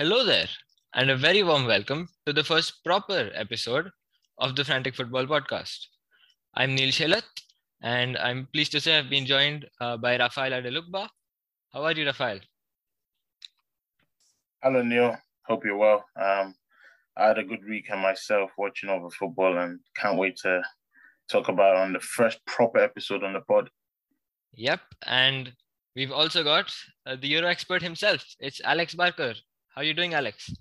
Hello there, and a very warm welcome to the first proper episode of the Frantic Football Podcast. I'm Neil Shelat, and I'm pleased to say I've been joined uh, by Rafael Adelukba. How are you, Rafael? Hello, Neil. Hope you're well. Um, I had a good weekend myself watching over football and can't wait to talk about on the first proper episode on the pod. Yep, and we've also got uh, the Euro expert himself. It's Alex Barker. How are you doing, Alex?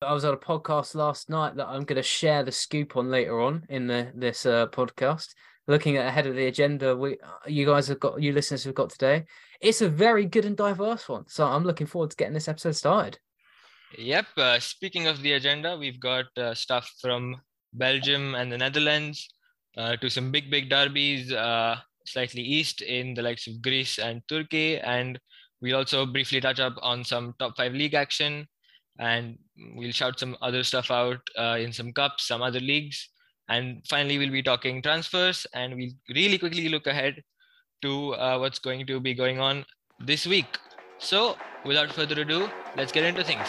I was on a podcast last night that I'm going to share the scoop on later on in the this uh, podcast. Looking at ahead of the agenda, we you guys have got you listeners have got today. It's a very good and diverse one, so I'm looking forward to getting this episode started. Yep. Uh, speaking of the agenda, we've got uh, stuff from Belgium and the Netherlands uh, to some big big derbies uh, slightly east in the likes of Greece and Turkey, and we'll also briefly touch up on some top five league action and we'll shout some other stuff out uh, in some cups, some other leagues. And finally, we'll be talking transfers and we'll really quickly look ahead to uh, what's going to be going on this week. So, without further ado, let's get into things.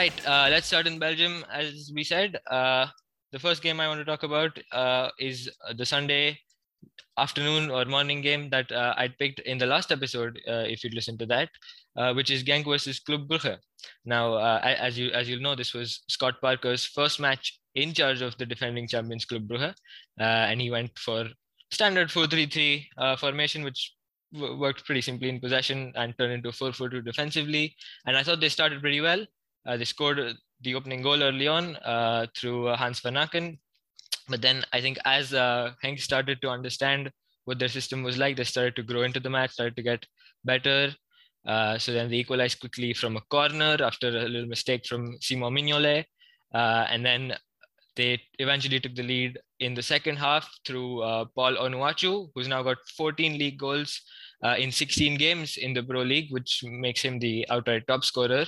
Right. Uh, let's start in Belgium. As we said, uh, the first game I want to talk about uh, is the Sunday afternoon or morning game that uh, I picked in the last episode, uh, if you'd listen to that, uh, which is Genk versus Club Brugge. Now, as you as you'll know, this was Scott Parker's first match in charge of the defending champions Club Brugge, and he went for standard 4-3-3 formation, which worked pretty simply in possession and turned into 4-4-2 defensively. And I thought they started pretty well. Uh, they scored the opening goal early on uh, through uh, Hans Vanaken. But then I think as uh, Genk started to understand what their system was like, they started to grow into the match, started to get better. Uh, so then they equalized quickly from a corner after a little mistake from Simon Mignolet. Uh, and then they eventually took the lead in the second half through uh, Paul Onuachu, who's now got 14 league goals uh, in 16 games in the Pro League, which makes him the outright top scorer.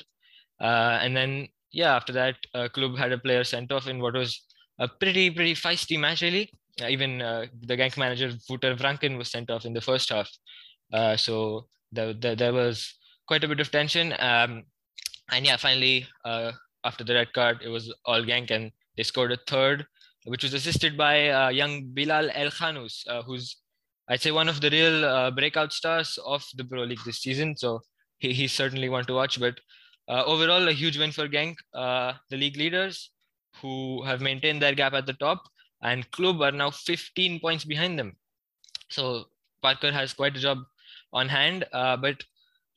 Uh, and then, yeah, after that, uh, Club had a player sent off in what was a pretty, pretty feisty match, really. Uh, even uh, the Genk manager, Wouter Vranken, was sent off in the first half. Uh, so there, there, there, was quite a bit of tension. Um, and yeah, finally, uh, after the red card, it was all Genk and they scored a third, which was assisted by young Bilal El Khanous, who's I'd say one of the real breakout stars of the Pro League this season. So he, he's certainly one to watch. But uh, overall, a huge win for Genk, uh, the league leaders, who have maintained their gap at the top, and Club are now 15 points behind them. So Parker has quite a job on hand. Uh, but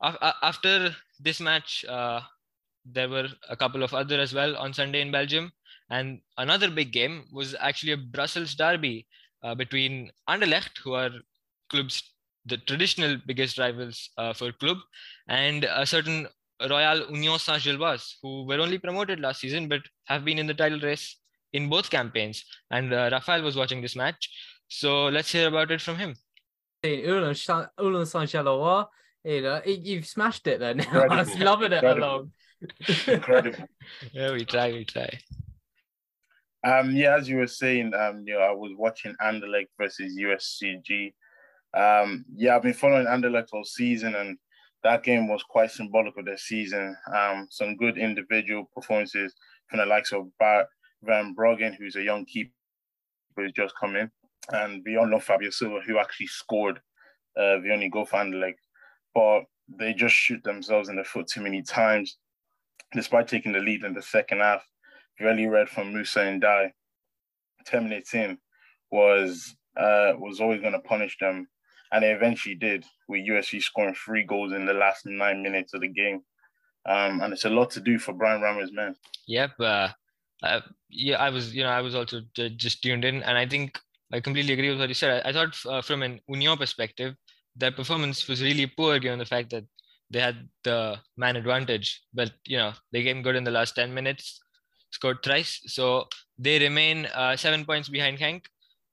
af- after this match, uh, there were a couple of other as well on Sunday in Belgium. And another big game was actually a Brussels derby uh, between Anderlecht, who are Club's the traditional biggest rivals uh, for Club, and a certain Royal Union Saint-Gilloise, who were only promoted last season but have been in the title race in both campaigns. And uh, Rafael was watching this match. So let's hear about it from him. Union Saint-Gilloise, you know, you've smashed it then. I was loving it Incredible. along. Incredible. Yeah, we try, we try. Um, yeah, as you were saying, um, you know, I was watching Anderlecht versus USCG. Um, yeah, I've been following Anderlecht all season, and that game was quite symbolic of their season. Um, some good individual performances from the likes of Bart Verbruggen, who's a young keeper who's just come in, and beyond Fabio Silva, who actually scored uh, the only goal for Anderlecht. But they just shoot themselves in the foot too many times, despite taking the lead in the second half. Really red from Musa and N'Diaye, 10 minutes in, was uh, was always going to punish them and they eventually did, with USC scoring three goals in the last nine minutes of the game. Um, and it's a lot to do for Brian Riemer, man. Yep. Uh, uh, yeah, I was, you know, I was also just tuned in, and I think I completely agree with what you said. I, I thought uh, from an Union perspective, their performance was really poor given the fact that they had the man advantage. But you know, they came good in the last 10 minutes, scored thrice. So they remain uh, seven points behind Genk.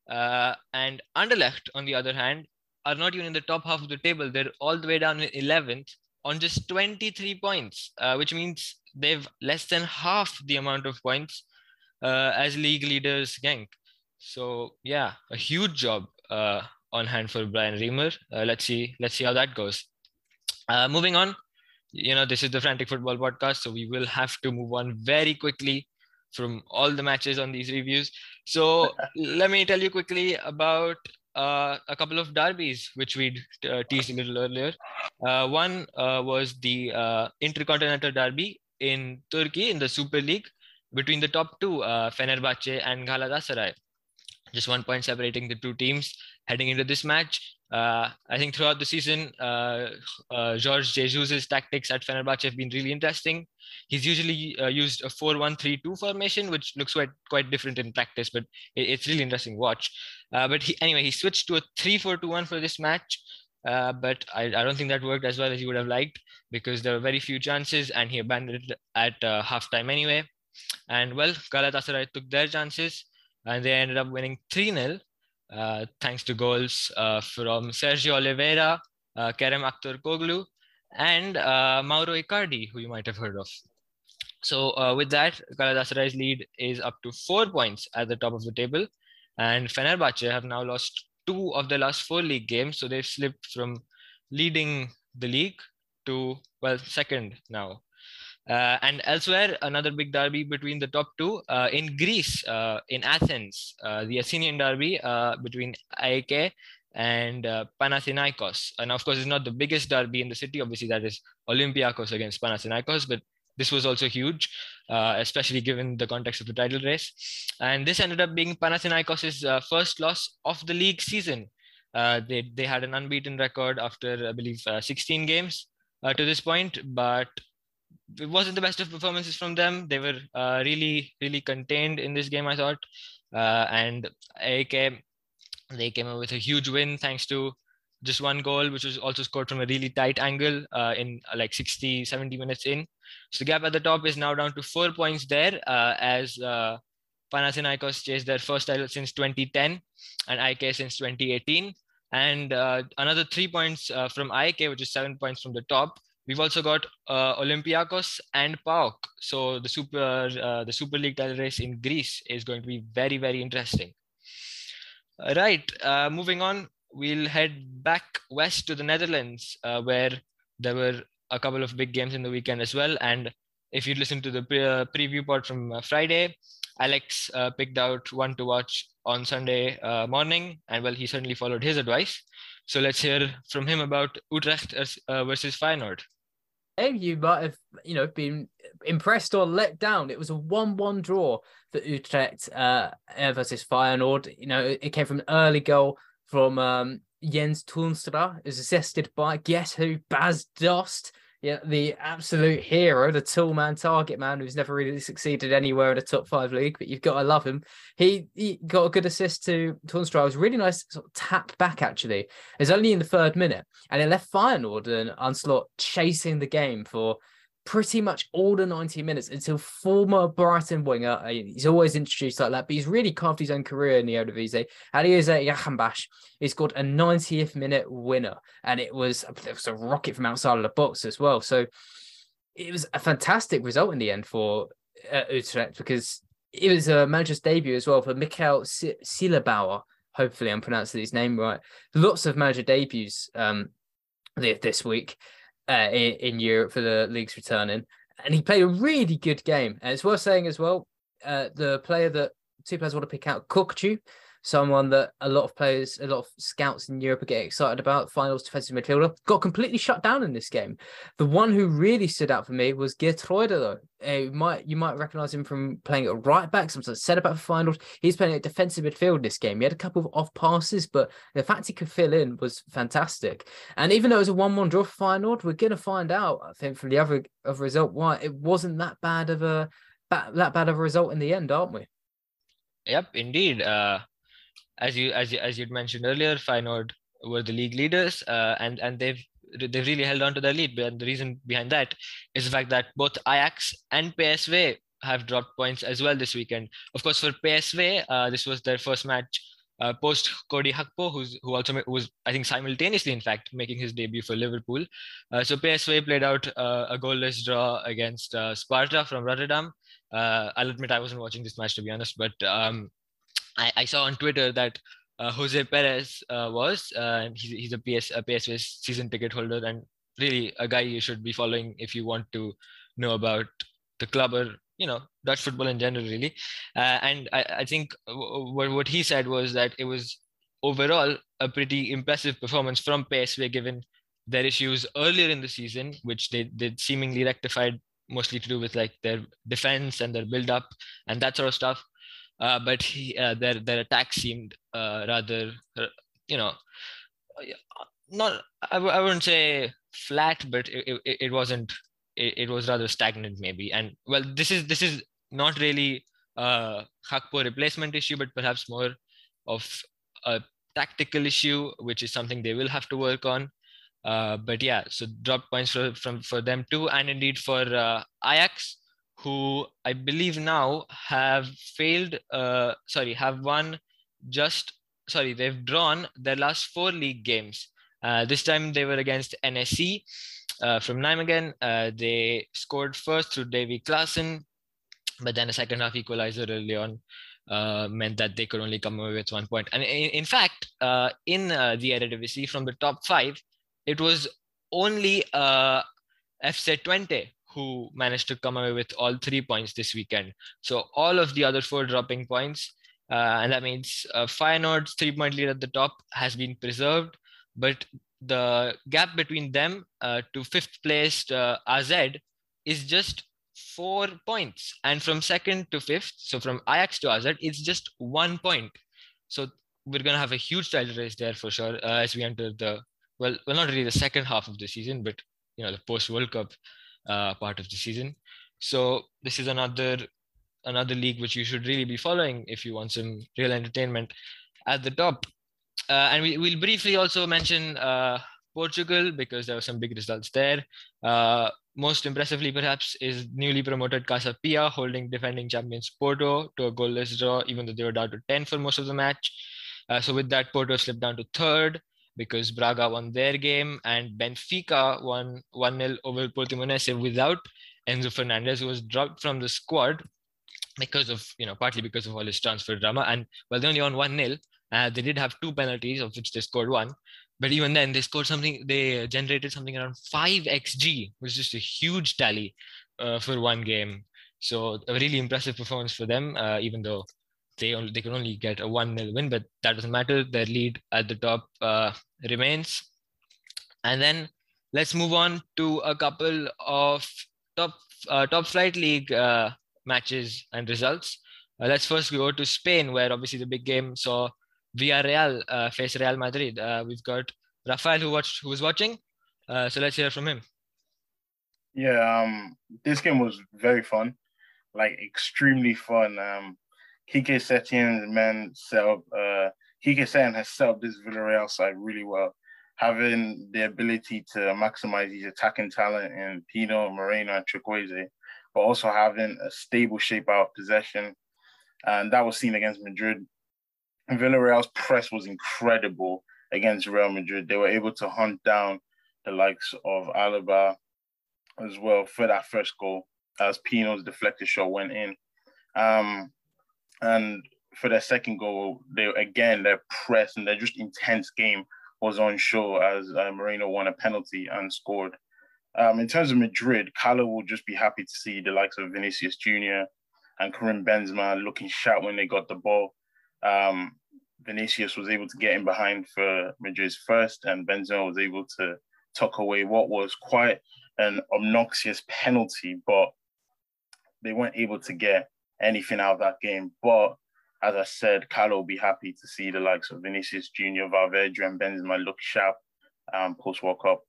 Uh, and Anderlecht, on the other hand, are not even in the top half of the table. They're all the way down in 11th on just 23 points, uh, which means they've less than half the amount of points uh, as league leaders Genk. So yeah, a huge job uh, on hand for Brian Riemer. Uh, let's see, let's see how that goes. Uh, moving on, you know this is the Frantic Football podcast, so we will have to move on very quickly from all the matches on these reviews. So let me tell you quickly about uh, a couple of derbies which we uh, teased a little earlier. Uh, one uh, was the uh, Intercontinental Derby in Turkey in the Super League between the top two, uh, Fenerbahce and Galatasaray. Just one point separating the two teams heading into this match. Uh, I think throughout the season, uh, uh, Jorge Jesus' tactics at Fenerbahce have been really interesting. He's usually uh, used a 4-1-3-2 formation, which looks quite quite different in practice, but it, it's really interesting watch. Uh, but he, anyway, he switched to a 3-4-2-1 for this match. Uh, but I, I don't think that worked as well as he would have liked because there were very few chances and he abandoned it at halftime anyway. And well, Galatasaray took their chances and they ended up winning 3 0 uh, thanks to goals uh, from Sergio Oliveira, uh, Kerem Aktürkoğlu, and uh, Mauro Icardi, who you might have heard of. So uh, with that, Galatasaray's lead is up to four points at the top of the table, and Fenerbahce have now lost two of the last four league games, so they've slipped from leading the league to well second now. Uh, and elsewhere, another big derby between the top two uh, in Greece, uh, in Athens, uh, the Athenian derby uh, between AEK and uh, Panathinaikos. And of course, it's not the biggest derby in the city. Obviously, that is Olympiacos against Panathinaikos, but this was also huge, especially given the context of the title race. And this ended up being Panathinaikos' first loss of the league season. they, they had an unbeaten record after, I believe, 16 games to this point, but it wasn't the best of performances from them. They were uh, really, really contained in this game, I thought. Uh, and AEK, they came up with a huge win thanks to just one goal, which was also scored from a really tight angle uh, in uh, like 60, 70 minutes in. So the gap at the top is now down to four points there uh, as uh, Panathinaikos chased their first title since 2010 and AEK since 2018. And another three points from AEK, which is seven points from the top, We've also got uh, Olympiacos and PAOK. So the super uh, the Super League title race in Greece is going to be very very interesting. Right, uh, moving on, we'll head back west to the Netherlands, uh, where there were a couple of big games in the weekend as well. And if you listen to the pre- uh, preview part from uh, Friday, Alex picked out one to watch on Sunday morning, and well, he certainly followed his advice. So let's hear from him about Utrecht uh, versus Feyenoord. You might have, you know, been impressed or let down. It was a one-one draw for Utrecht uh, versus Feyenoord. You know, it came from an early goal from um, Jens Toornstra. It was assisted by guess who? Bas Dost yeah, the absolute hero, the tool man, target man, who's never really succeeded anywhere in a top five league, but you've got to love him. He, he got a good assist to Toornstra. It was really nice sort of tap back, actually. It's only in the third minute, and it left Feyenoord and Arne Slot chasing the game for pretty much all the 90 minutes until former Brighton winger, uh, he's always introduced like that, but he's really carved his own career in the Eredivisie. Alireza Jahanbakhsh, he scored a 90th minute winner, and it was, it was a rocket from outside of the box as well. So it was a fantastic result in the end for uh, Utrecht because it was a manager's debut as well for Michael Silberbauer. Hopefully, I'm pronouncing his name right. Lots of manager debuts um, this week uh, in, in, Europe for the league's returning, and he played a really good game. And it's worth saying as well, uh, the player that two players want to pick out, Kökçü, someone that a lot of players, a lot of scouts in Europe are getting excited about. Feyenoord's defensive midfielder got completely shut down in this game. The one who really stood out for me was Geertruida, though. Uh, you might you might recognize him from playing at right back. Sometimes said about for Feyenoord. He's playing at defensive midfield this game. He had a couple of off passes, but the fact he could fill in was fantastic. And even though it was a one-one draw for Feyenoord, we're gonna find out. I think from the other of result why it wasn't that bad of a that bad of a result in the end, aren't we? Yep, indeed. Uh, as you as you, as you'd mentioned earlier, Feyenoord were the league leaders, uh, and and they've they've really held on to their lead. But the reason behind that is the fact that both Ajax and PSV have dropped points as well this weekend. Of course, for PSV, uh, this was their first match uh, post Cody Gakpo, who's who also was I think simultaneously, in fact, making his debut for Liverpool. Uh, so PSV played out uh, a goalless draw against uh, Sparta from Rotterdam. Uh, I'll admit I wasn't watching this match to be honest, but um, I, I, saw on Twitter that uh, Jose Perez was, and he's, he's a PS a PSV season ticket holder, and really a guy you should be following if you want to know about the club or you know Dutch football in general, really. Uh, and I, I think what what he said was that it was overall a pretty impressive performance from PSV given their issues earlier in the season, which they they seemingly rectified mostly to do with like their defense and their build up and that sort of stuff. Uh, but he, uh, their their attack seemed uh, rather, uh, you know, not I w- I wouldn't say flat, but it, it, it wasn't it, it was rather stagnant maybe. And well, this is this is not really a Gakpo replacement issue, but perhaps more of a tactical issue, which is something they will have to work on. Uh, but yeah, so drop points for, from for them too, and indeed for Ajax, who I believe now have failed. Uh, sorry, have won just sorry they've drawn their last four league games. Uh, this time they were against NEC, uh, from Nijmegen. Uh, they scored first through Davy Klaassen, but then a second half equalizer early on uh, meant that they could only come away with one point. And in, in fact, uh, in the Eredivisie, from the top five, it was only uh, FC Twente who managed to come away with all three points this weekend. So all of the other four dropping points. Uh, and that means uh, Feyenoord's three-point lead at the top has been preserved, but the gap between them uh, to fifth placed uh, AZ is just four points. And from second to fifth, so from Ajax to AZ, it's just one point. So we're going to have a huge title race there for sure uh, as we enter the, well, well, not really the second half of the season, but, you know, the post World Cup uh, part of the season. So this is another another league which you should really be following if you want some real entertainment at the top uh, and we, will briefly also mention uh, Portugal because there were some big results there. Uh, most impressively, perhaps, is newly promoted Casa Pia holding defending champions Porto to a goalless draw, even though they were down to 10 for most of the match. Uh, so, with that, Porto slipped down to third because Braga won their game and Benfica won 1 0 over Portimonense without Enzo Fernandez, who was dropped from the squad because of, you know, partly because of all his transfer drama. And well, they only won 1 0 uh, they did have two penalties, of which they scored one. But even then, they scored something, they generated something around 5 xG, which is just a huge tally uh, for one game. So, a really impressive performance for them, uh, even though they only they could only get a 1 0 win, but that doesn't matter. Their lead at the top uh, remains. And then let's move on to a couple of top uh, top flight league uh, matches and results. Uh, let's first go to Spain, where obviously the big game saw Villarreal uh, face Real Madrid. Uh, we've got Rafael who watched who was watching. So let's hear from him. Yeah, um, this game was very fun, like extremely fun. Um, Quique Setien's men set up. Uh, Quique Setien has set up this Villarreal side really well, having the ability to maximize his attacking talent in Pino, Moreno, and Chukwueze, but also having a stable shape out of possession. And that was seen against Madrid Villarreal's press was incredible against Real Madrid. They were able to hunt down the likes of Alaba as well for that first goal as Pino's deflected shot went in. Um, and for their second goal, they again their press and their just intense game was on show as uh, Moreno won a penalty and scored. Um, in terms of Madrid, Carlo will just be happy to see the likes of Vinicius Junior and Karim Benzema looking sharp when they got the ball. Um, Vinicius was able to get in behind for Madrid's first, and Benzema was able to tuck away what was quite an obnoxious penalty, but they weren't able to get anything out of that game. But as I said, Carlo will be happy to see the likes of Vinicius Junior, Valverde, and Benzema look sharp um, post World Cup.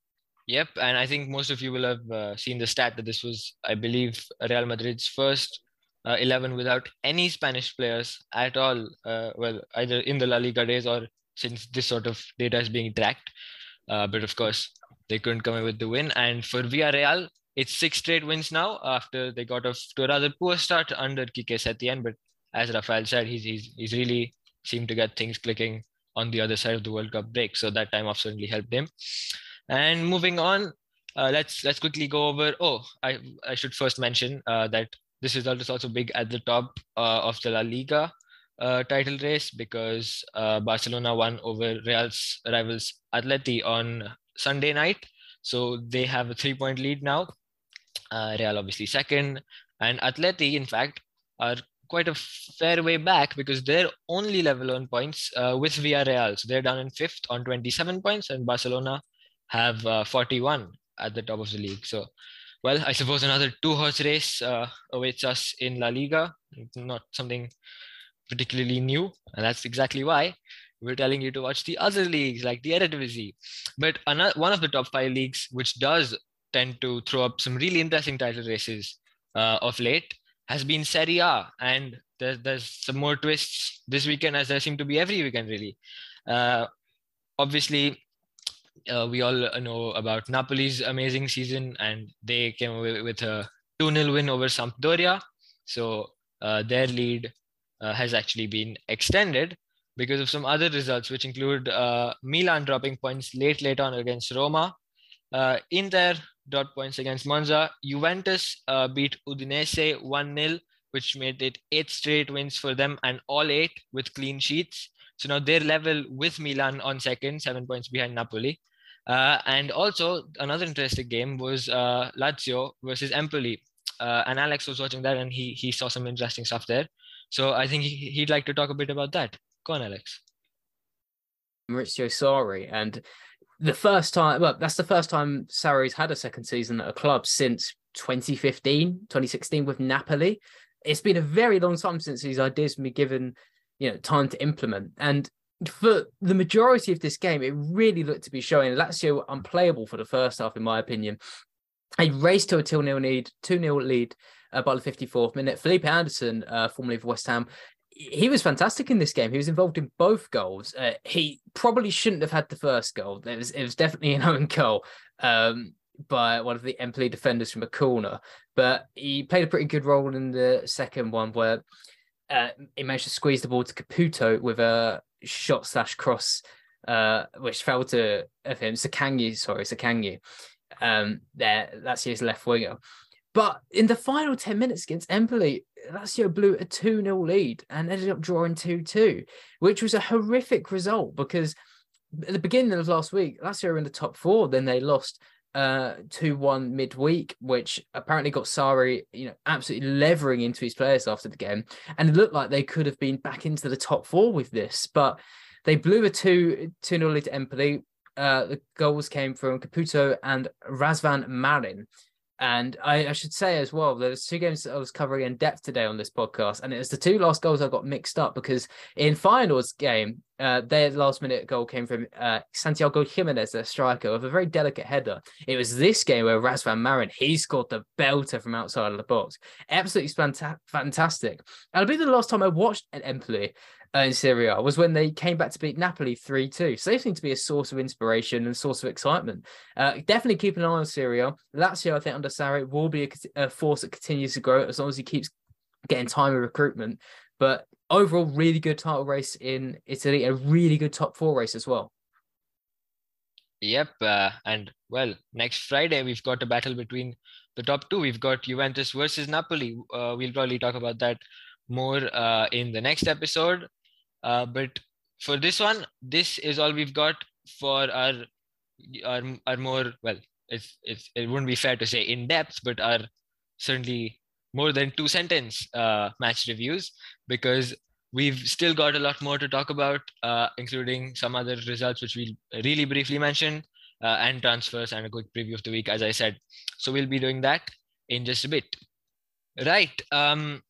Yep, and I think most of you will have uh, seen the stat that this was, I believe, Real Madrid's first uh, 11 without any Spanish players at all. Uh, well, either in the La Liga days or since this sort of data is being tracked. Uh, but of course, they couldn't come in with the win. And for Villarreal, it's six straight wins now after they got off to a rather poor start under Quique Setien. But as Rafael said, he's, he's, he's really seemed to get things clicking on the other side of the World Cup break. So that time off certainly helped him. And moving on, uh, let's let's quickly go over. Oh, I I should first mention uh, that this result is also big at the top uh, of the La Liga uh, title race because uh, Barcelona won over Real's rivals Atleti on Sunday night, so they have a three-point lead now. Uh, Real obviously second, and Atleti, in fact, are quite a fair way back because they're only level on points with Villarreal. So they're down in fifth on 27 points, and Barcelona have 41 at the top of the league. So, well, I suppose another two horse race uh, awaits us in La Liga. It's Not something particularly new, and that's exactly why we're telling you to watch the other leagues like the Eredivisie. But another, one of the top five leagues, which does tend to throw up some really interesting title races uh, of late, has been Serie A, and there's there's some more twists this weekend, as there seem to be every weekend, really. Uh, obviously, uh, we all know about Napoli's amazing season, and they came away with a 2 0 win over Sampdoria. So uh, their lead uh, has actually been extended because of some other results, which include uh, Milan dropping points late, late on against Roma. Uh, Inter dropped points against Monza. Juventus uh, beat Udinese 1 0, which made it eight straight wins for them, and all eight with clean sheets. So now they're level with Milan on second, seven points behind Napoli. Uh, and also another interesting game was uh, Lazio versus Empoli. Uh, and Alex was watching that and he he saw some interesting stuff there. So I think he, he'd like to talk a bit about that. Go on, Alex. Maurizio Sarri and the first time well that's the first time Sarri's had a second season at a club since 2015 2016 with Napoli it's been a very long time since these ideas have been given you know time to implement and for the majority of this game, it really looked to be showing Lazio unplayable for the first half, in my opinion. A race to a 2 0 lead, 2 0 lead uh, by the 54th minute. Felipe Anderson, uh, formerly of West Ham, he was fantastic in this game. He was involved in both goals. Uh, he probably shouldn't have had the first goal. It was, it was definitely an own goal um, by one of the Empoli defenders from a corner. But he played a pretty good role in the second one where uh, he managed to squeeze the ball to Caputo with a shot slash cross, uh, which fell to of him, Zaccagni. sorry, Zaccagni. Um, there, that's his left winger. But in the final 10 minutes against Empoli, Lazio blew a 2 0 lead and ended up drawing 2 2, which was a horrific result because at the beginning of last week, Lazio were in the top four. Then they lost uh 2-1 midweek, which apparently got Sarri, you know, absolutely levering into his players after the game. And it looked like they could have been back into the top four with this, but they blew a 2 2 0 lead to Empoli. Uh, the goals came from Caputo and Razvan Marin. And I, I, should say as well, there's two games I was covering in depth today on this podcast, and it was the two last goals I got mixed up because in Feyenoord's game, uh, their last minute goal came from uh, Santiago Jimenez, their striker, with a very delicate header. It was this game where Razvan Marin he scored the belter from outside of the box, absolutely fanta- fantastic. And it'll be the last time I watched an Empoli in Serie A was when they came back to beat Napoli 3 2. So they seem to be a source of inspiration and source of excitement. Uh, definitely keep an eye on Serie A. Lazio, I think, under Sarri will be a, a, force that continues to grow as long as he keeps getting time of recruitment. But overall, really good title race in Italy, a really good top four race as well. Yep. Uh, and well, next Friday, we've got a battle between the top two. We've got Juventus versus Napoli. Uh, we'll probably talk about that more uh, in the next episode. Uh, but for this one, this is all we've got for our our, our more well, it's, it's it wouldn't be fair to say in depth, but our certainly more than two sentence uh, match reviews because we've still got a lot more to talk about, uh, including some other results which we'll really briefly mention uh, and transfers and a quick preview of the week, as I said. So we'll be doing that in just a bit. Right. Um,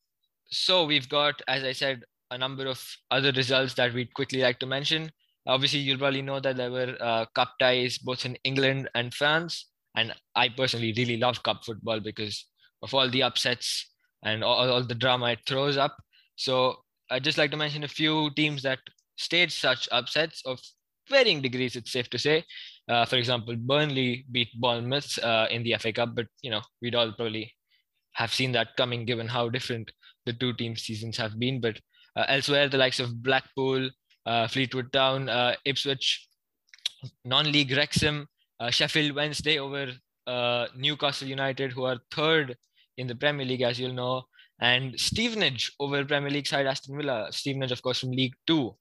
so we've got, as I said, a number of other results that we'd quickly like to mention. Obviously, you'll probably know that there were uh, cup ties both in England and France. And I personally really love cup football because of all the upsets and all, all the drama it throws up. So I'd just like to mention a few teams that staged such upsets of varying degrees, it's safe to say. Uh, for example, Burnley beat Bournemouth uh, in the FA Cup, but you know we'd all probably have seen that coming given how different the two team seasons have been. But elsewhere, the likes of Blackpool, uh, Fleetwood Town, uh, Ipswich, non-league Wrexham, uh, Sheffield Wednesday over Newcastle United, who are third in the Premier League, as you'll know, and Stevenage over Premier League side Aston Villa. Stevenage, of course, from League Two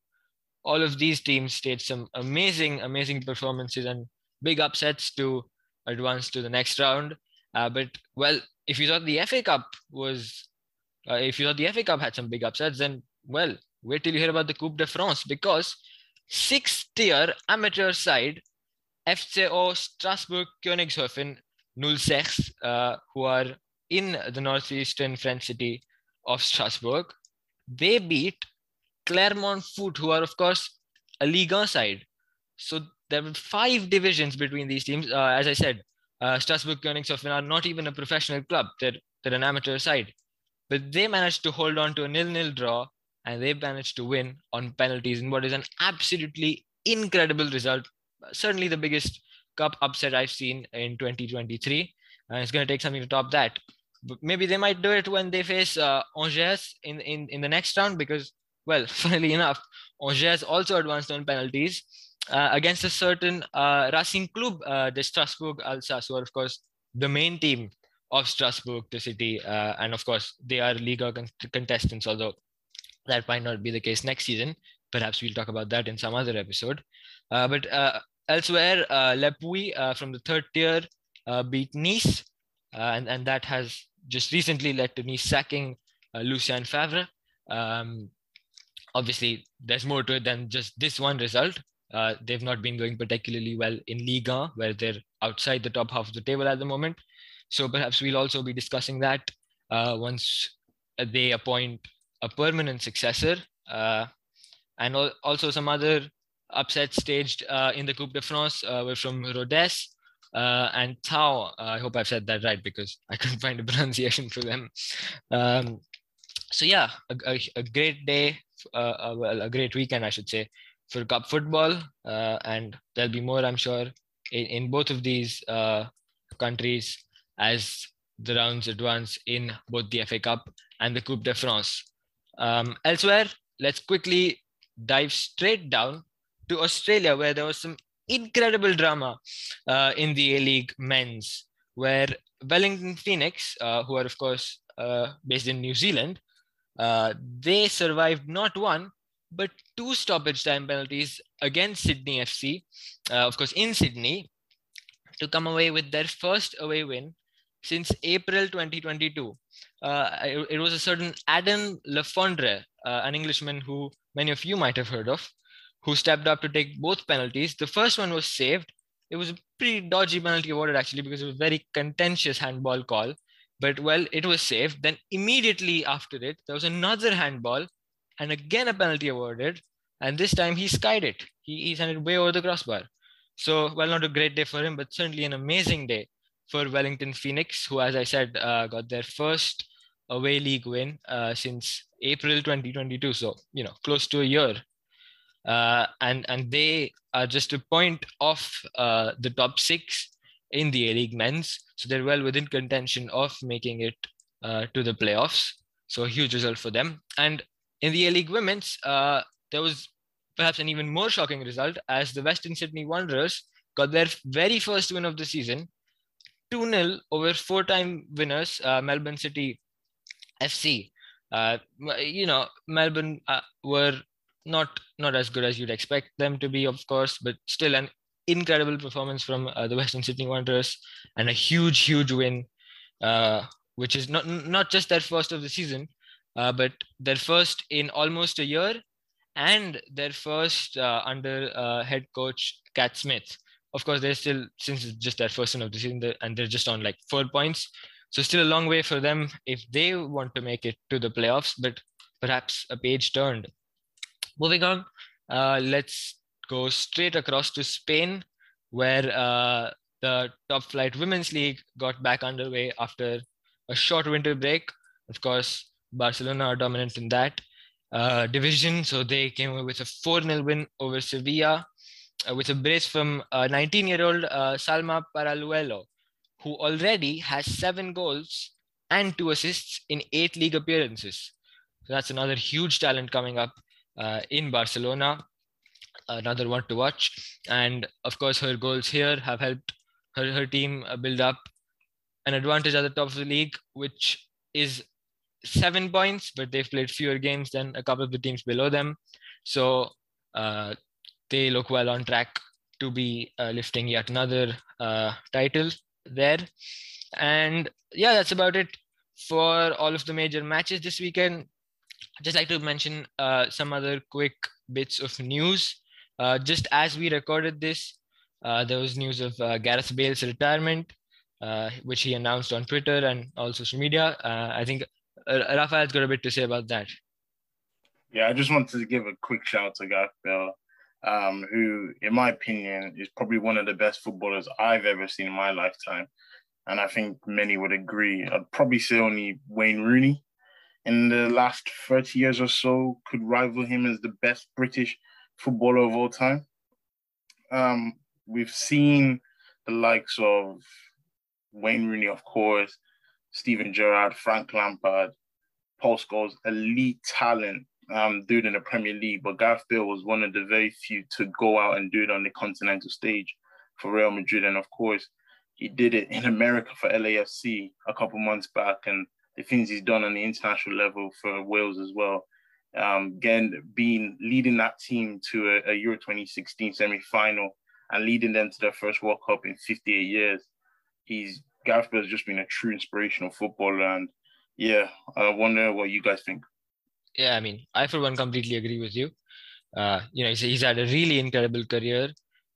all of these teams staged some amazing, amazing performances and big upsets to advance to the next round. Uh, but well, if you thought the FA Cup was, uh, if you thought the FA Cup had some big upsets, then well, wait till you hear about the Coupe de France because sixth tier amateur side FCO Strasbourg Königshofen 06, uh, who are in the northeastern French city of Strasbourg, they beat Clermont Foot, who are, of course, a Liga side. So there were five divisions between these teams. Uh, as I said, uh, Strasbourg Königshofen are not even a professional club, they're, they're an amateur side. But they managed to hold on to a nil nil draw and they managed to win on penalties in what is an absolutely incredible result. Certainly the biggest cup upset I've seen in 2023. And it's going to take something to top that. But maybe they might do it when they face uh, Angers in, in, in the next round because well, funnily enough, Angers also advanced on penalties uh, against a certain uh, Racing Club uh, Strasbourg Alsace, who are, of course, the main team of Strasbourg, the city. Uh, and of course, they are con- contestants, although that might not be the case next season. Perhaps we'll talk about that in some other episode. Uh, but uh, elsewhere, uh, Le Puy from the third tier beat Nice, and, and that has just recently led to Nice sacking Lucien Favre. Um, obviously there's more to it than just this one result. Uh, they've not been going particularly well in Liga, where they're outside the top half of the table at the moment. So perhaps we'll also be discussing that uh, once they appoint a permanent successor. Uh, and al- also some other upsets staged uh, in the Coupe de France uh, were from Rodez uh, and Tau. I hope I've said that right because I couldn't find a pronunciation for them. Um, so yeah, a, a, a great day uh, a, a, great weekend, I should say, for cup football. Uh, and there'll be more, I'm sure, in, in both of these uh, countries as the rounds advance in both the FA Cup and the Coupe de France. Um, elsewhere, let's quickly dive straight down to Australia, where there was some incredible drama uh, in the A League men's, where Wellington Phoenix, uh, who are, of course, uh, based in New Zealand, uh, they survived not one, but two stoppage time penalties against Sydney FC, uh, of course, in Sydney, to come away with their first away win since April 2022. Uh, it, it, was a certain Adam Le Fondre, uh, an Englishman who many of you might have heard of, who stepped up to take both penalties. The first one was saved. It was a pretty dodgy penalty awarded actually because it was a very contentious handball call. But well, it was saved. Then immediately after it, there was another handball and again a penalty awarded. And this time he skied it. He, he sent it way over the crossbar. So, well, not a great day for him, but certainly an amazing day for Wellington Phoenix, who, as I said, uh, got their first away league win uh, since April 2022. So, you know, close to a year. Uh, and and they are just a point off uh, the top six in the A League men's. So they're well within contention of making it uh, to the playoffs. So a huge result for them. And in the A League women's, uh, there was perhaps an even more shocking result as the Western Sydney Wanderers got their very first win of the season 2 0 over four time winners, uh, Melbourne City FC. Uh, you know, Melbourne uh, were not not as good as you'd expect them to be, of course, but still an incredible performance from uh, the Western Sydney Wanderers and a huge, huge win, uh, which is not not just their first of the season, uh, but their first in almost a year, and their first under head coach Cat Smith. Of course, they're still since it's just their first one of the season, and they're just on like four points. So still a long way for them if they want to make it to the playoffs, but perhaps a page turned. Moving on, uh, let's go straight across to Spain, where uh, the top flight women's league got back underway after a short winter break. Of course, Barcelona are dominant in that. uh, division. So they came away with a 4 0 win over Sevilla with a brace from 19 year old uh, Salma Paralluelo, who already has seven goals and two assists in eight league appearances. So that's another huge talent coming up uh, in Barcelona. Another one to watch. And of course, her goals here have helped her, her team build up an advantage at the top of the league, which is seven points, but they've played fewer games than a couple of the teams below them. So uh, they look well on track to be uh, lifting yet another uh, title there. And yeah, that's about it for all of the major matches this weekend. I'd just like to mention uh, some other quick bits of news. Uh, just as we recorded this, uh, there was news of Gareth Bale's retirement. Uh, which he announced on Twitter and all social media. Uh, I think uh, Rafael's got a bit to say about that. Yeah, I just wanted to give a quick shout out to Gareth Bale, um, who, in my opinion, is probably one of the best footballers I've ever seen in my lifetime. And I think many would agree. I'd probably say only Wayne Rooney in the last 30 years or so could rival him as the best British footballer of all time. Um, we've seen the likes of Wayne Rooney, of course, Steven Gerrard, Frank Lampard, Paul Scholes, elite talent um, doing in the Premier League. But Gareth Bale was one of the very few to go out and do it on the continental stage for Real Madrid. And of course, he did it in America for LAFC a couple months back. And the things he's done on the international level for Wales as well. Um, again, being leading that team to a, a Euro 2016 semi final and leading them to their first World Cup in 58 years he's Gareth Bale's just been a true inspirational footballer, and yeah, I wonder what you guys think. Yeah, I mean, I for one completely agree with you. Uh, you know, he's, he's had a really incredible career.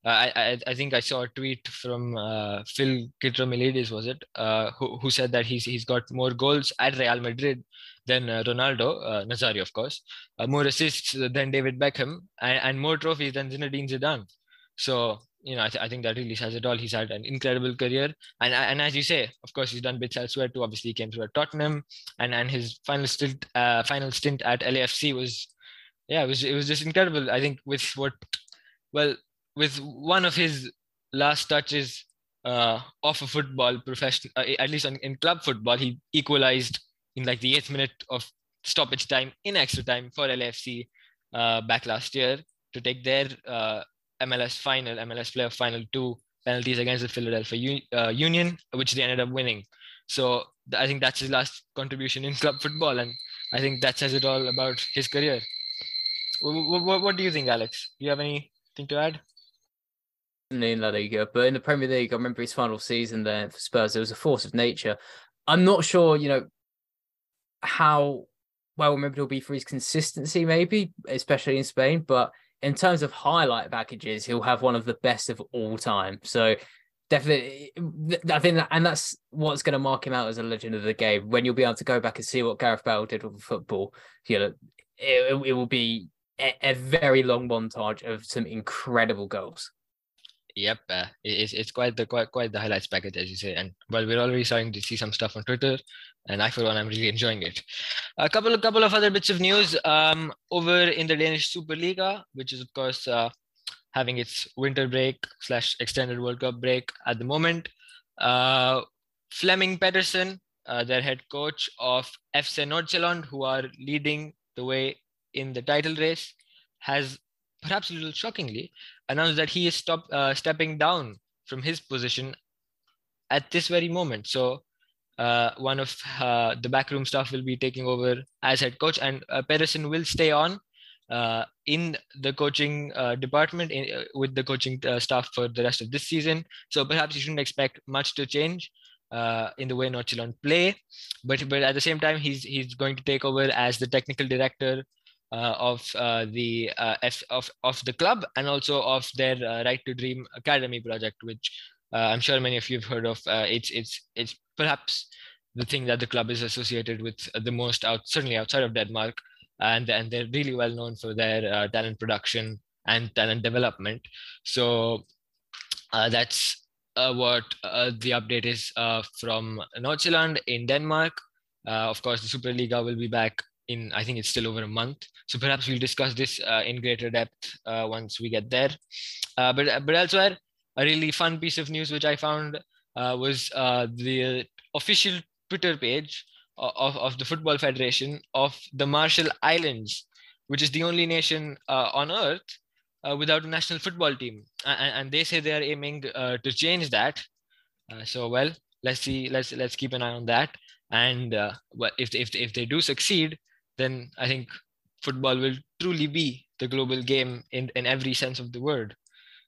Uh, I, I, I think I saw a tweet from uh, Phil Kitromilides, was it, uh, who, who said that he's he's got more goals at Real Madrid than uh, Ronaldo, uh, of course, uh, more assists than David Beckham, and, and more trophies than Zinedine Zidane. So you know, I, th- I, think that really says it all. He's had an incredible career, and and as you say, of course, he's done bits elsewhere too. Obviously, he came through at Tottenham, and and his final stint, uh, final stint at LAFC was, yeah, it was it was just incredible. I think with what, well, with one of his last touches uh, off a football, professional, uh, at least on, in club football, he equalized in like the eighth minute of stoppage time in extra time for LAFC uh, back last year to take their uh, MLS final, MLS playoff final two penalties against the Philadelphia uh, Union, which they ended up winning. So I think that's his last contribution in club football, and I think that says it all about his career. What, what, do you think, Alex? Do you have anything to add? In La Liga, but in the Premier League, I remember his final season there for Spurs. It was a force of nature. I'm not sure, you know, how well remembered he'll be for his consistency, maybe, especially in Spain. But in terms of highlight packages, he'll have one of the best of all time. So definitely, I think, that, and that's what's going to mark him out as a legend of the game. When you'll be able to go back and see what Gareth Bale did with football, you know, it, it will be a, a very long montage of some incredible goals. Yep, uh, it's it's quite the quite quite the highlights package as you say, and well, we're already starting to see some stuff on Twitter, and I for one I'm really enjoying it. A couple of couple of other bits of news um, over in the Danish Superliga, which is of course uh, having its winter break slash extended World Cup break at the moment. Uh, Flemming Pedersen, uh, their head coach of FC Nordsjælland, who are leading the way in the title race, has perhaps a little shockingly, announced that he is stop, uh, stepping down from his position at this very moment. So uh, one of uh, the backroom staff will be taking over as head coach, and uh, will stay on uh, in the coaching uh, department in, uh, with the coaching staff for the rest of this season. So perhaps you shouldn't expect much to change in the way Nordsjælland play, but but at the same time he's he's going to take over as the technical director of the F, of of the club and also of their Right to Dream Academy project, which I'm sure many of you have heard of. it's it's it's perhaps the thing that the club is associated with the most out certainly outside of Denmark, and and they're really well known for their talent production and talent development. So that's uh, what uh, the update is uh, from Nordsjælland in Denmark. of course, the Superliga will be back in I think it's still over a month. So perhaps we'll discuss this uh, in greater depth uh, once we get there. Uh, but but elsewhere, a really fun piece of news which I found uh, Uh, was uh, the official Twitter page of, of the Football Federation of the Marshall Islands, which is the only nation uh, on earth uh, without a national football team, and, and they say they are aiming uh, to change that. so well, let's see. Let's let's keep an eye on that. And well, if if if they do succeed, then I think football will truly be the global game in, in every sense of the word.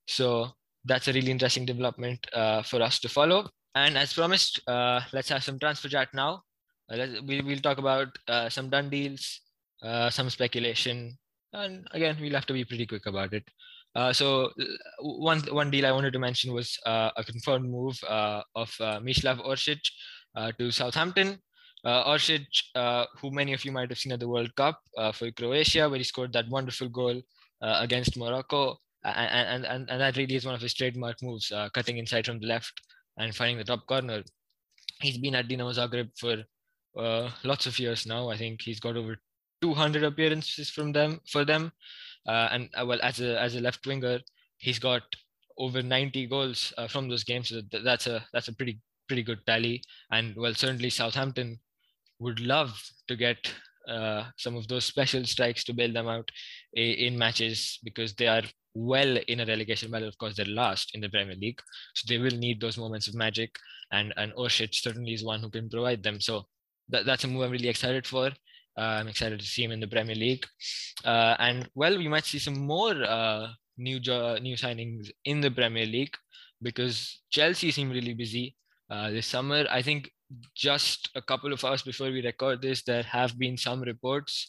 So that's a really interesting development uh, for us to follow. And as promised, uh, let's have some transfer chat now. Uh, we, we'll talk about uh, some done deals, uh, some speculation, and again, we'll have to be pretty quick about it. So one one deal I wanted to mention was a confirmed move of Mislav Orsic to Southampton. Uh, Orsic, uh, who many of you might have seen at the World Cup uh, for Croatia, where he scored that wonderful goal against Morocco. And, and, and that really is one of his trademark moves, uh, cutting inside from the left and finding the top corner. He's been at Dinamo Zagreb for uh, lots of years now. I think he's got over 200 appearances from them for them. and well, as a as a left winger, he's got over 90 goals from those games. So that's a that's a pretty pretty good tally. And well, certainly Southampton would love to get uh, some of those special strikes to bail them out in matches because they are well in a relegation battle. Of course, they're last in the Premier League, so they will need those moments of magic. And and Orsic certainly is one who can provide them. So that, that's a move I'm really excited for. Uh, I'm excited to see him in the Premier League. Uh, and well, we might see some more uh, new jo- new signings in the Premier League because Chelsea seem really busy uh, this summer. I think just a couple of hours before we record this, there have been some reports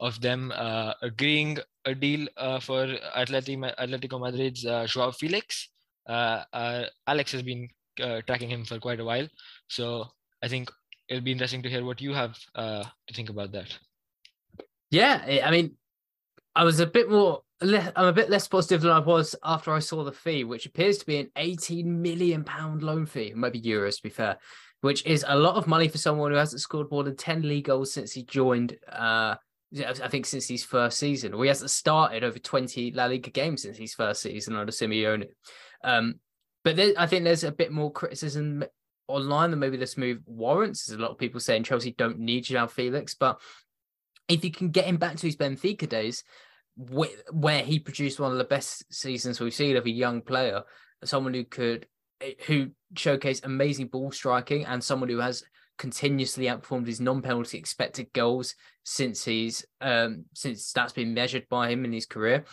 of them uh, agreeing a deal uh, for Atleti, Atletico Madrid's uh, Joao Felix. Uh, uh, Alex has been uh, tracking him for quite a while, so I think it'll be interesting to hear what you have to think about that. Yeah, I mean, I was a bit more. I'm a bit less positive than I was after I saw the fee, which appears to be an 18 million pound loan fee, maybe euros to be fair, which is a lot of money for someone who hasn't scored more than 10 league goals since he joined. Uh, I think since his first season, or he hasn't started over 20 La Liga games since his first season under Simeone. Um, but there, I think there's a bit more criticism online than maybe this move warrants. There's a lot of people saying Chelsea don't need Joao Felix, but if you can get him back to his Benfica days, where he produced one of the best seasons we've seen of a young player, someone who could who showcased amazing ball striking and someone who has continuously outperformed his non-penalty expected goals since he's um since that's been measured by him in his career.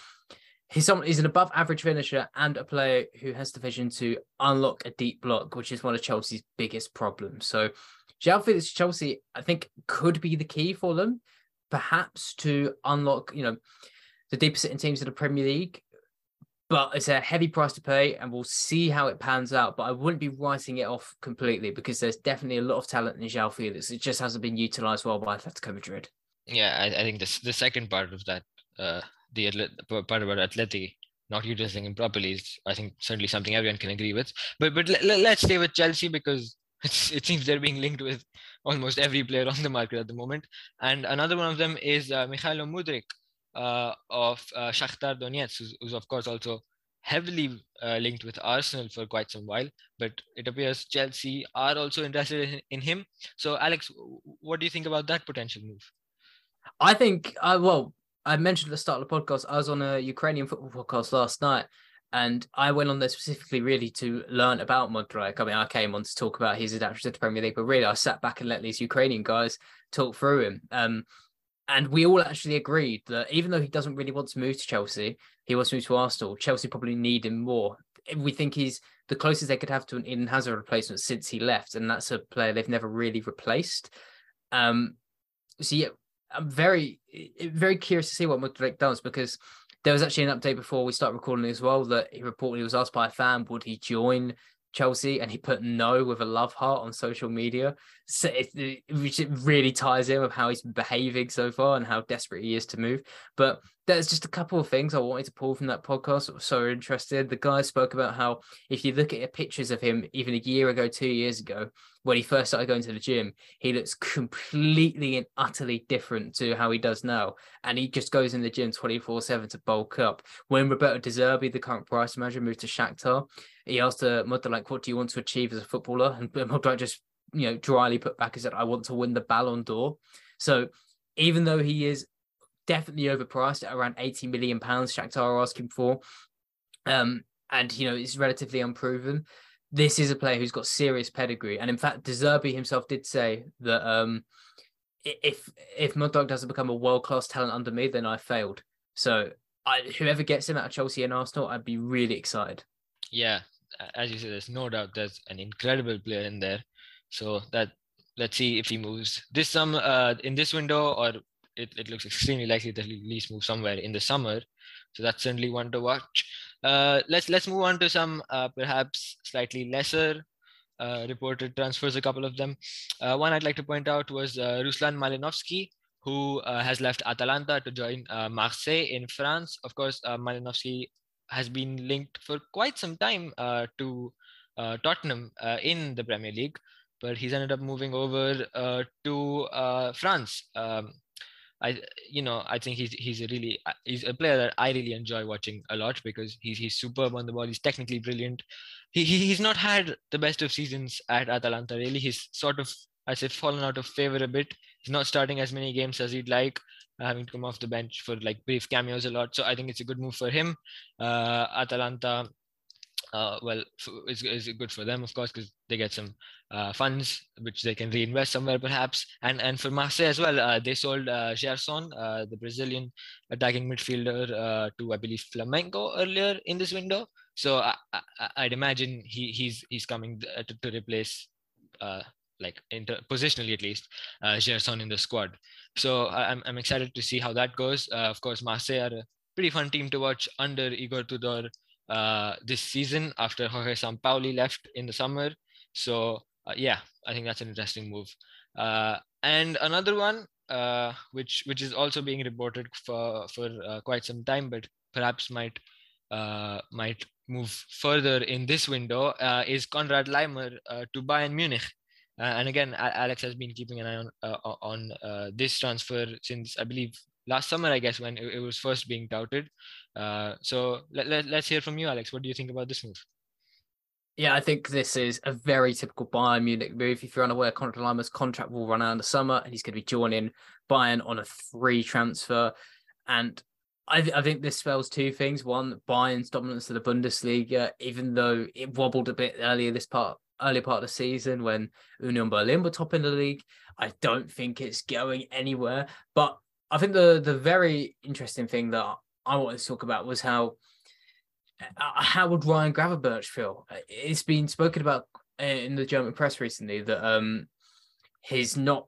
He's someone he's an above average finisher and a player who has the vision to unlock a deep block, which is one of Chelsea's biggest problems. So Joao Felix Chelsea, I think, could be the key for them, perhaps to unlock, you know, the deepest sitting teams in the Premier League but it's a heavy price to pay and we'll see how it pans out. But I wouldn't be writing it off completely because there's definitely a lot of talent in Joao Felix. It just hasn't been utilized well by Atletico Madrid. Yeah, I, I think this the second part of that, uh, the part about Atleti not utilizing him properly is, I think, certainly something everyone can agree with. But but let, let's stay with Chelsea because it seems they're being linked with almost every player on the market at the moment. And another one of them is uh, Mykhailo Mudryk, uh, of uh, Shakhtar Donetsk, who's, who's, of course also heavily uh, linked with Arsenal for quite some while. But it appears Chelsea are also interested in, in, him. So, Alex, what do you think about that potential move? I think, uh, well, I mentioned at the start of the podcast, I was on a Ukrainian football podcast last night. And I went on there specifically really to learn about Mudryk. I mean, I came on to talk about his adaptation to the Premier League, but really I sat back and let these Ukrainian guys talk through him. Um, and we all actually agreed that even though he doesn't really want to move to Chelsea, he wants to move to Arsenal. Chelsea probably need him more. We think he's the closest they could have to an Eden Hazard replacement since he left, and that's a player they've never really replaced. Um, so yeah, I'm very, very curious to see what Mudryk does because there was actually an update before we start recording as well that he reportedly was asked by a fan would he join Chelsea, and he put no with a love heart on social media. So it, which it really ties in with how he's behaving so far and how desperate he is to move. But there's just a couple of things I wanted to pull from that podcast. I was so interested. The guy spoke about how if you look at pictures of him even a year ago, two years ago, when he first started going to the gym, he looks completely and utterly different to how he does now. And he just goes in the gym 24 7 to bulk up. When Roberto De Zerbi, the current price manager, moved to Shakhtar, he asked uh, Mudryk, like, what do you want to achieve as a footballer? And Mudryk just, you know, dryly put back and said, I want to win the Ballon d'Or. So even though he is definitely overpriced at around 80 million pounds, Shakhtar are asking for, um, and, you know, it's relatively unproven this is a player who's got serious pedigree. And in fact, De Zerbi himself did say that um, if if Mudryk doesn't become a world class talent under me, then I failed. So I, whoever gets him out of Chelsea and Arsenal, I'd be really excited. Yeah, as you said, there's no doubt there's an incredible player in there. So that let's see if he moves this summer uh, in this window, or it, it looks extremely likely that he'll at least move somewhere in the summer. So that's certainly one to watch. Uh, let's let's move on to some uh, perhaps slightly lesser uh, reported transfers. A couple of them. Uh, one I'd like to point out was uh, Ruslan Malinovsky, who uh, has left Atalanta to join Marseille in France. Of course, Malinovsky has been linked for quite some time uh, to uh, Tottenham uh, in the Premier League, but he's ended up moving over to France. Um, I you know I think he's he's a really uh, he's a player that I really enjoy watching a lot because he's he's superb on the ball. He's technically brilliant. He, he he's not had the best of seasons at Atalanta. Really, he's sort of I say fallen out of favor a bit. He's not starting as many games as he'd like, having to come off the bench for like brief cameos a lot. So I think it's a good move for him. Uh, Atalanta uh, well, is it's good for them, of course, because they get some uh, funds which they can reinvest somewhere, perhaps. And and for Marseille as well, uh, they sold uh, Gerson, uh, the Brazilian attacking midfielder, uh, to I believe Flamengo earlier in this window. So I, I, would imagine he he's he's coming uh, to, to replace. Like inter- positionally at least, uh, Gerson in the squad. So I'm, I'm excited to see how that goes. Uh, of course, Marseille are a pretty fun team to watch under Igor Tudor uh, this season after Jorge Sampaoli left in the summer. So uh, yeah, I think that's an interesting move. Uh, and another one, uh, which which is also being reported for for uh, quite some time, but perhaps might might move further in this window, is Konrad Laimer to Bayern Munich. Uh, and again, Alex has been keeping an eye on uh, on uh, this transfer since I believe last summer, I guess, when it, was first being touted. Uh, so let, let, let's hear from you, Alex. What do you think about this move? Yeah, I think this is a very typical Bayern Munich move. If you're unaware, Konrad Laimer's contract will run out in the summer, and he's going to be joining Bayern on a free transfer. And I, th- I think this spells two things. One, Bayern's dominance of the Bundesliga, even though it wobbled a bit earlier this part, earlier part of the season when Union Berlin were top in the league. I don't think it's going anywhere. But I think the the very interesting thing that I wanted to talk about was how uh, how would Ryan Gravenberch feel? It's been spoken about in the German press recently that um he's not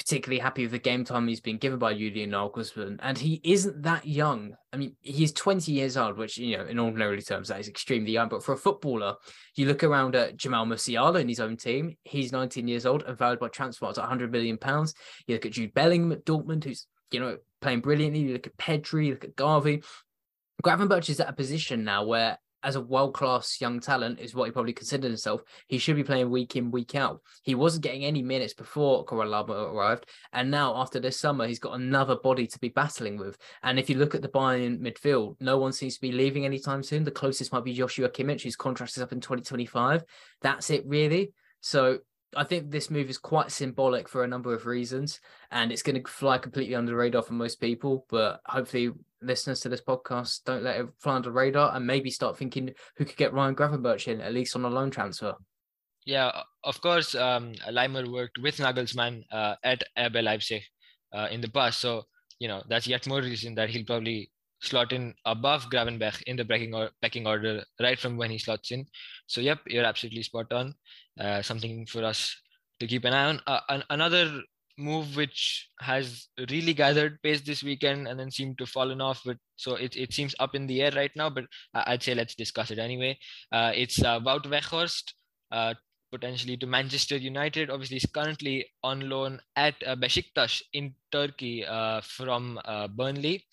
particularly happy with the game time he's been given by Julian Nagelsmann, and he isn't that young. I mean, he's 20 years old, which you know, in ordinary terms, that is extremely young. But for a footballer, you look around at Jamal Musiala in his own team; he's 19 years old and valued by transfer at 100 million pounds. You look at Jude Bellingham at Dortmund, who's you know, playing brilliantly. You look at Pedri, you look at Gavi. Gravenberch is at a position now where, as a world class young talent, is what he probably considered himself. He should be playing week in, week out. He wasn't getting any minutes before Coralaba arrived. And now, after this summer, he's got another body to be battling with. And if you look at the Bayern midfield, no one seems to be leaving anytime soon. The closest might be Joshua Kimmich, whose contract is up in 2025. That's it, really. So I think this move is quite symbolic for a number of reasons, and it's going to fly completely under the radar for most people. But hopefully, listeners to this podcast don't let it fly under the radar and maybe start thinking who could get Ryan Gravenberch in at least on a loan transfer. Yeah, of course. Um, Laimer worked with Nagelsmann uh, at RB Leipzig uh, in the past, so you know that's yet more reason that he'll probably slot in above Gravenberch in the pecking, or, pecking order right from when he slots in. So, yep, you're absolutely spot on. Uh, something for us to keep an eye on. Uh, an, another move which has really gathered pace this weekend and then seemed to fallen off but so it, it seems up in the air right now but i'd say let's discuss it anyway uh, it's uh, Wout Weghorst uh, potentially to Manchester United. Obviously, he's currently on loan at uh, Besiktas in Turkey uh, from uh, Burnley.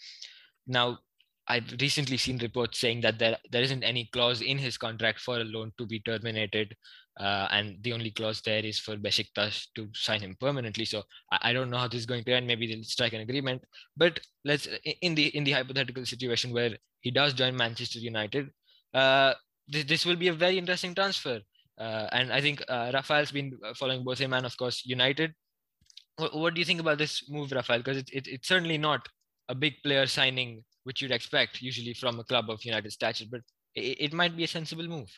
Now, I've recently seen reports saying that there there isn't any clause in his contract for a loan to be terminated, uh, and the only clause there is for Besiktas to sign him permanently. So I, I, don't know how this is going to end. Maybe they'll strike an agreement. But let's in the in the hypothetical situation where he does join Manchester United, uh, this, this will be a very interesting transfer. Uh, and I think uh, Rafael's been following both him and of course United. What, what do you think about this move, Rafael? Because it, it, it's certainly not a big player signing which you'd expect usually from a club of United stature, but it, it might be a sensible move.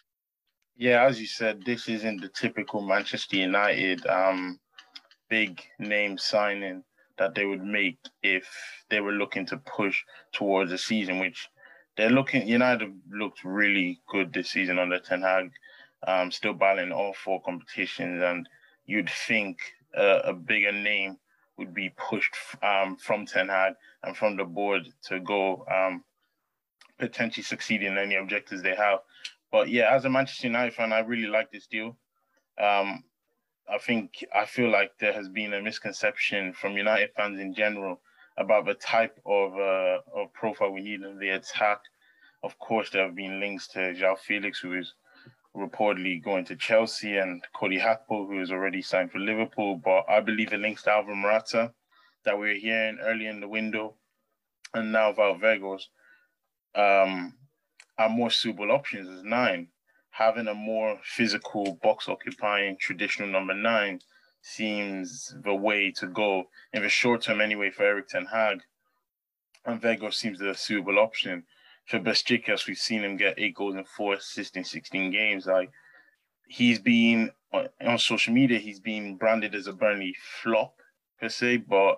Yeah, as you said, this isn't the typical Manchester United um, big name signing that they would make if they were looking to push towards a season, which they're looking. United looked really good this season under Ten Hag, um, still battling all four competitions, and you'd think uh, a bigger name would be pushed um, from Ten Hag and from the board to go um, potentially succeed in any objectives they have. But yeah, as a Manchester United fan, I really like this deal. Um, I think I feel like there has been a misconception from United fans in general about the type of uh, of profile we need in the attack. Of course, there have been links to João Felix, who is reportedly going to Chelsea, and Cody Gakpo, who is already signed for Liverpool. But I believe the links to Alvaro Morata that we are hearing early in the window, and now Wout Weghorst, um, are more suitable options as nine. Having a more physical, box occupying traditional number nine seems the way to go in the short term, anyway, for Erik Ten Hag. And Weghorst seems the suitable option for Besiktas, we've seen him get eight goals and four assists in 16 games. Like he's been on social media, he's been branded as a Burnley flop per se, but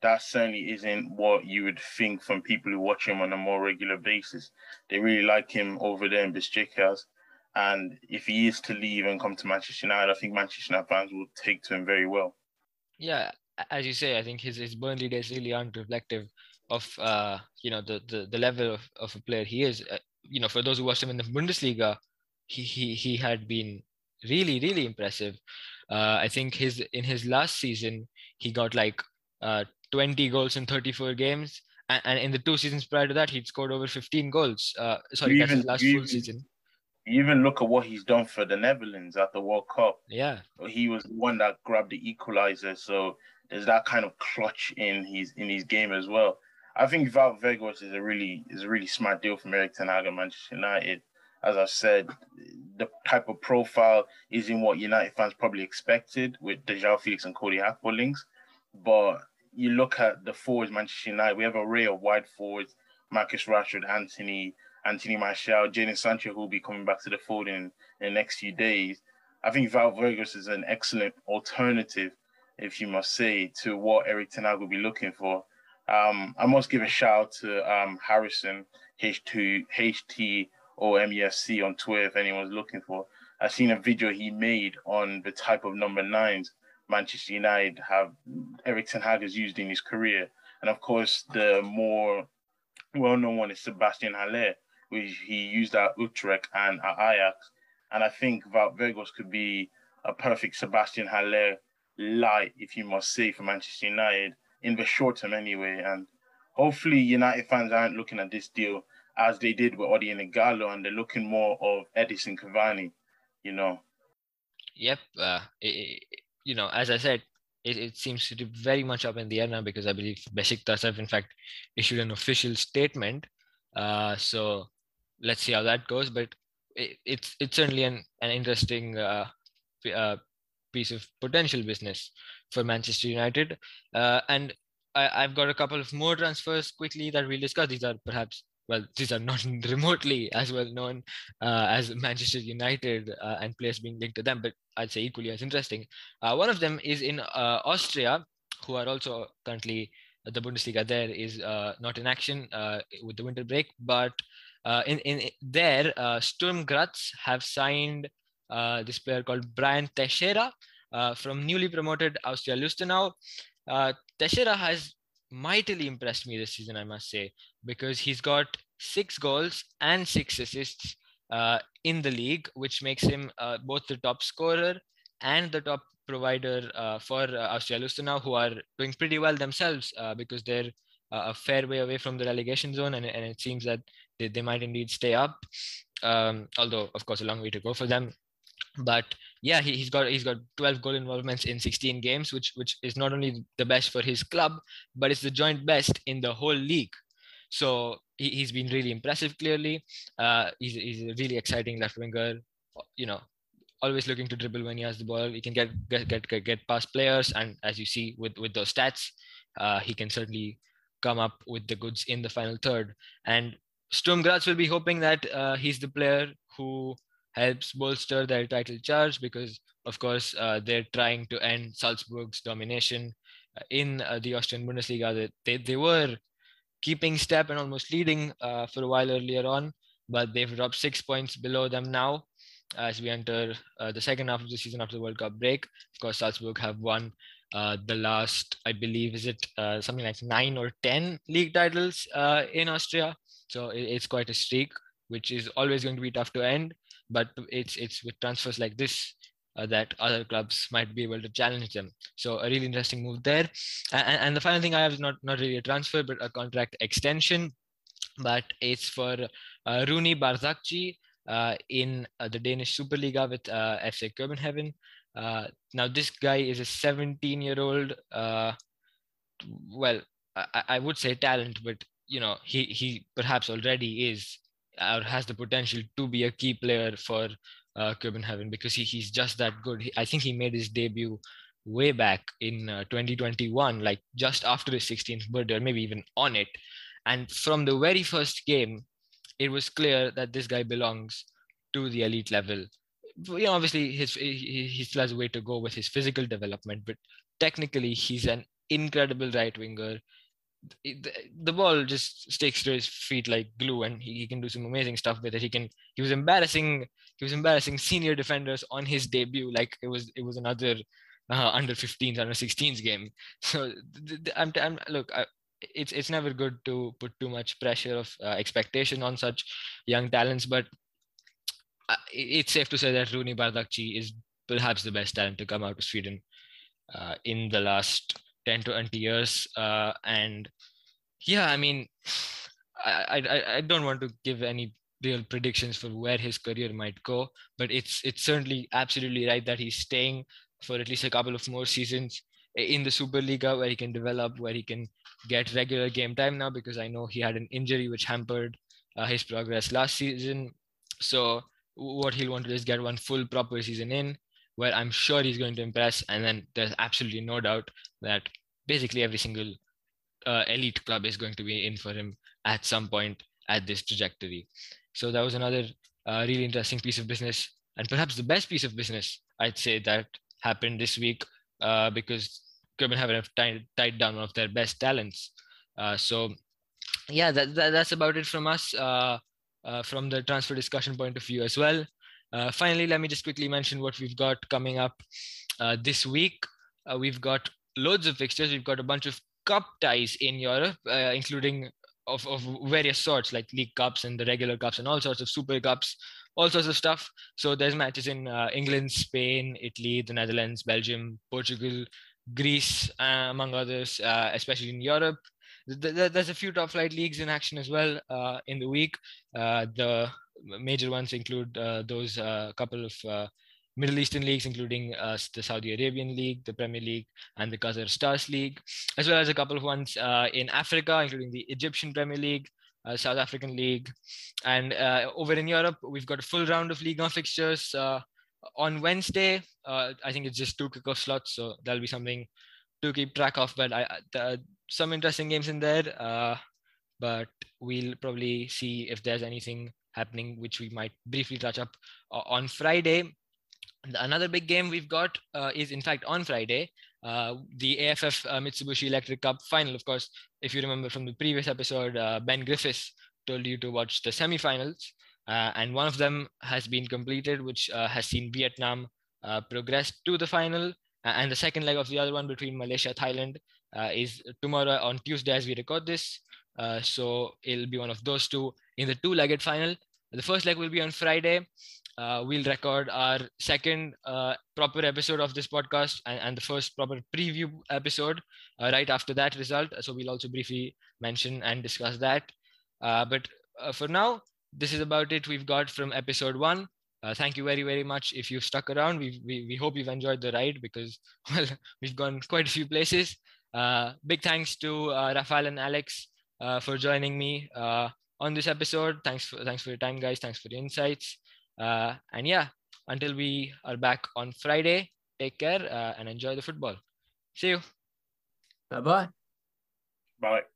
that certainly isn't what you would think from people who watch him on a more regular basis. They really like him over there in Besiktas. And if he is to leave and come to Manchester United, I think Manchester United fans will take to him very well. Yeah, as you say, I think his, his Burnley days really aren't reflective of uh, you know the, the the level of, of a player he is. Uh, you know, for those who watched him in the Bundesliga, he he he had been really really impressive. Uh, I think his in his last season he got like uh, 20 goals in 34 games, and, and, in the two seasons prior to that he'd scored over 15 goals. Uh, sorry, that's his last full season. You even look at what he's done for the Netherlands at the World Cup. Yeah, he was the one that grabbed the equalizer. So there's that kind of clutch in his in his game as well. I think Wout Weghorst is a really is a really smart deal from Erik Ten Hag and Manchester United. As I said, the type of profile is in what United fans probably expected with João Felix and Cody Gakpo links. But you look at the forwards, Manchester United, we have a array of wide forwards, Marcus Rashford, Antony, Anthony Martial, Jadon Sancho, who will be coming back to the fold in, in the next few days. I think Wout Weghorst is an excellent alternative, if you must say, to what Erik Ten Hag will be looking for. Um, I must give a shout out to um, Harrison H2 HT or MEFC on Twitter if anyone's looking for. I've seen a video he made on the type of number nines Manchester United have Erik Ten Hag has used in his career, and of course the more well-known one is Sebastian Haller, which he used at Utrecht and at Ajax. And I think Wout Weghorst could be a perfect Sebastian Haller light, if you must say, for Manchester United in the short term anyway. And hopefully United fans aren't looking at this deal as they did with Odion Ighalo and they're looking more of Edinson Cavani, you know. Yep. Uh, it, you know, as I said, it, it seems to be very much up in the air now because I believe Besiktas have in fact issued an official statement. Uh, so let's see how that goes. But it, it's it's certainly an, an interesting uh, uh, piece of potential business for Manchester United. Uh, and I, have got a couple of more transfers quickly that we'll discuss. These are perhaps, well, these are not remotely as well known uh, as Manchester United uh, and players being linked to them, but I'd say equally as interesting. Uh, one of them is in uh, Austria, who are also currently the Bundesliga there is uh, not in action with the winter break, but in, in there, Sturm Graz have signed this player called Bryan Teixeira, uh, from newly promoted Austria Lustenau. Uh, Teixeira has mightily impressed me this season, I must say, because he's got six goals and six assists uh, in the league, which makes him uh, both the top scorer and the top provider uh, for uh, Austria Lustenau, who are doing pretty well themselves uh, because they're uh, a fair way away from the relegation zone, and, and it seems that they, they might indeed stay up. Um, although, of course, a long way to go for them. But yeah, he, he's got he's got 12 goal involvements in 16 games, which which is not only the best for his club, but it's the joint best in the whole league. So he, has been really impressive. Clearly, uh, he's he's a really exciting left winger. You know, always looking to dribble when he has the ball. He can get get get get, past players, and as you see with with those stats, uh, he can certainly come up with the goods in the final third. And Sturm Graz will be hoping that uh, he's the player who helps bolster their title charge because, of course, uh, they're trying to end Salzburg's domination uh, in uh, the Austrian Bundesliga. They, they were keeping step and almost leading uh, for a while earlier on, but they've dropped six points below them now as we enter uh, the second half of the season after the World Cup break. Of course, Salzburg have won uh, the last, I believe, is it uh, something like nine or 10 league titles uh, in Austria. So it, it's quite a streak, which is always going to be tough to end. But it's it's with transfers like this uh, that other clubs might be able to challenge them. So a really interesting move there. And, and the final thing I have is not, not really a transfer, but a contract extension. But it's for uh, Roony Bardghji, uh, in uh, the Danish Superliga with uh, FC Copenhagen. Uh, now, this guy is a 17 year old, uh, well, I, I, would say talent, but you know, he, he perhaps already is or has the potential to be a key player for uh, Copenhagen because he, he's just that good. He, I think he made his debut way back in uh, 2021, like just after his 16th birthday, or maybe even on it. And from the very first game, it was clear that this guy belongs to the elite level. You know, obviously, his he, he still has a way to go with his physical development, but technically, he's an incredible right winger. The, ball just sticks to his feet like glue, and he, he can do some amazing stuff with it. He can. He was embarrassing. He was embarrassing senior defenders on his debut, like it was. It was another uh, under 15s, under 16s game. So I'm, I'm look, I, it's it's never good to put too much pressure of uh, expectation on such young talents, but uh, it's safe to say that Roony Bardghji is perhaps the best talent to come out of Sweden uh, in the last 10 to 20 years. Uh, and yeah, I mean, I, I, I don't want to give any real predictions for where his career might go, but it's it's certainly absolutely right that he's staying for at least a couple of more seasons in the Superliga where he can develop, where he can get regular game time now because I know he had an injury which hampered uh, his progress last season. So what he'll want to do is get one full proper season in where I'm sure he's going to impress. And then there's absolutely no doubt that basically every single uh, elite club is going to be in for him at some point at this trajectory. So that was another uh, really interesting piece of business and perhaps the best piece of business I'd say that happened this week uh, because Copenhagen have tied, tied down one of their best talents. Uh, so, yeah, that, that, that's about it from us uh, uh, from the transfer discussion point of view as well. Uh, finally, let me just quickly mention what we've got coming up uh, this week. we've got loads of fixtures. We've got a bunch of cup ties in Europe, including of, of various sorts like league cups and the regular cups and all sorts of super cups all sorts of stuff so there's matches in uh, england spain italy the netherlands belgium portugal greece uh, among others uh, especially in europe there's a few top flight leagues in action as well uh, in the week uh, the major ones include uh, those couple of Middle Eastern leagues, including uh, the Saudi Arabian League, the Premier League, and the Qatar Stars League, as well as a couple of ones uh, in Africa, including the Egyptian Premier League, uh, South African League, and uh, over in Europe, we've got a full round of League of fixtures uh, on Wednesday. Uh, I think it's just two kickoff slots, so that'll be something to keep track of. But I, some interesting games in there, but we'll probably see if there's anything happening which we might briefly touch up on Friday Another big game we've got uh, is, in fact, on Friday, uh, the AFF uh, Mitsubishi Electric Cup final. Of course, if you remember from the previous episode, uh, Ben Griffiths told you to watch the semifinals, uh, and one of them has been completed, which uh, has seen Vietnam progress to the final. and the second leg of the other one between Malaysia Thailand is tomorrow on Tuesday as we record this. so it'll be one of those two in the two-legged final. The first leg will be on Friday. Uh, we'll record our second uh, proper episode of this podcast and, and the first proper preview episode uh, right after that result. So we'll also briefly mention and discuss that. Uh, but uh, for now, this is about it we've got from episode one. Uh, thank you very, very much if you've stuck around. We, we, we hope you've enjoyed the ride because, well, we've gone quite a few places. big thanks to Rafael and Alex for joining me on this episode. Thanks for, thanks for your time, guys. Thanks for the insights. Uh, and yeah, until we are back on Friday, take care uh, and enjoy the football. See you. Bye bye. Bye.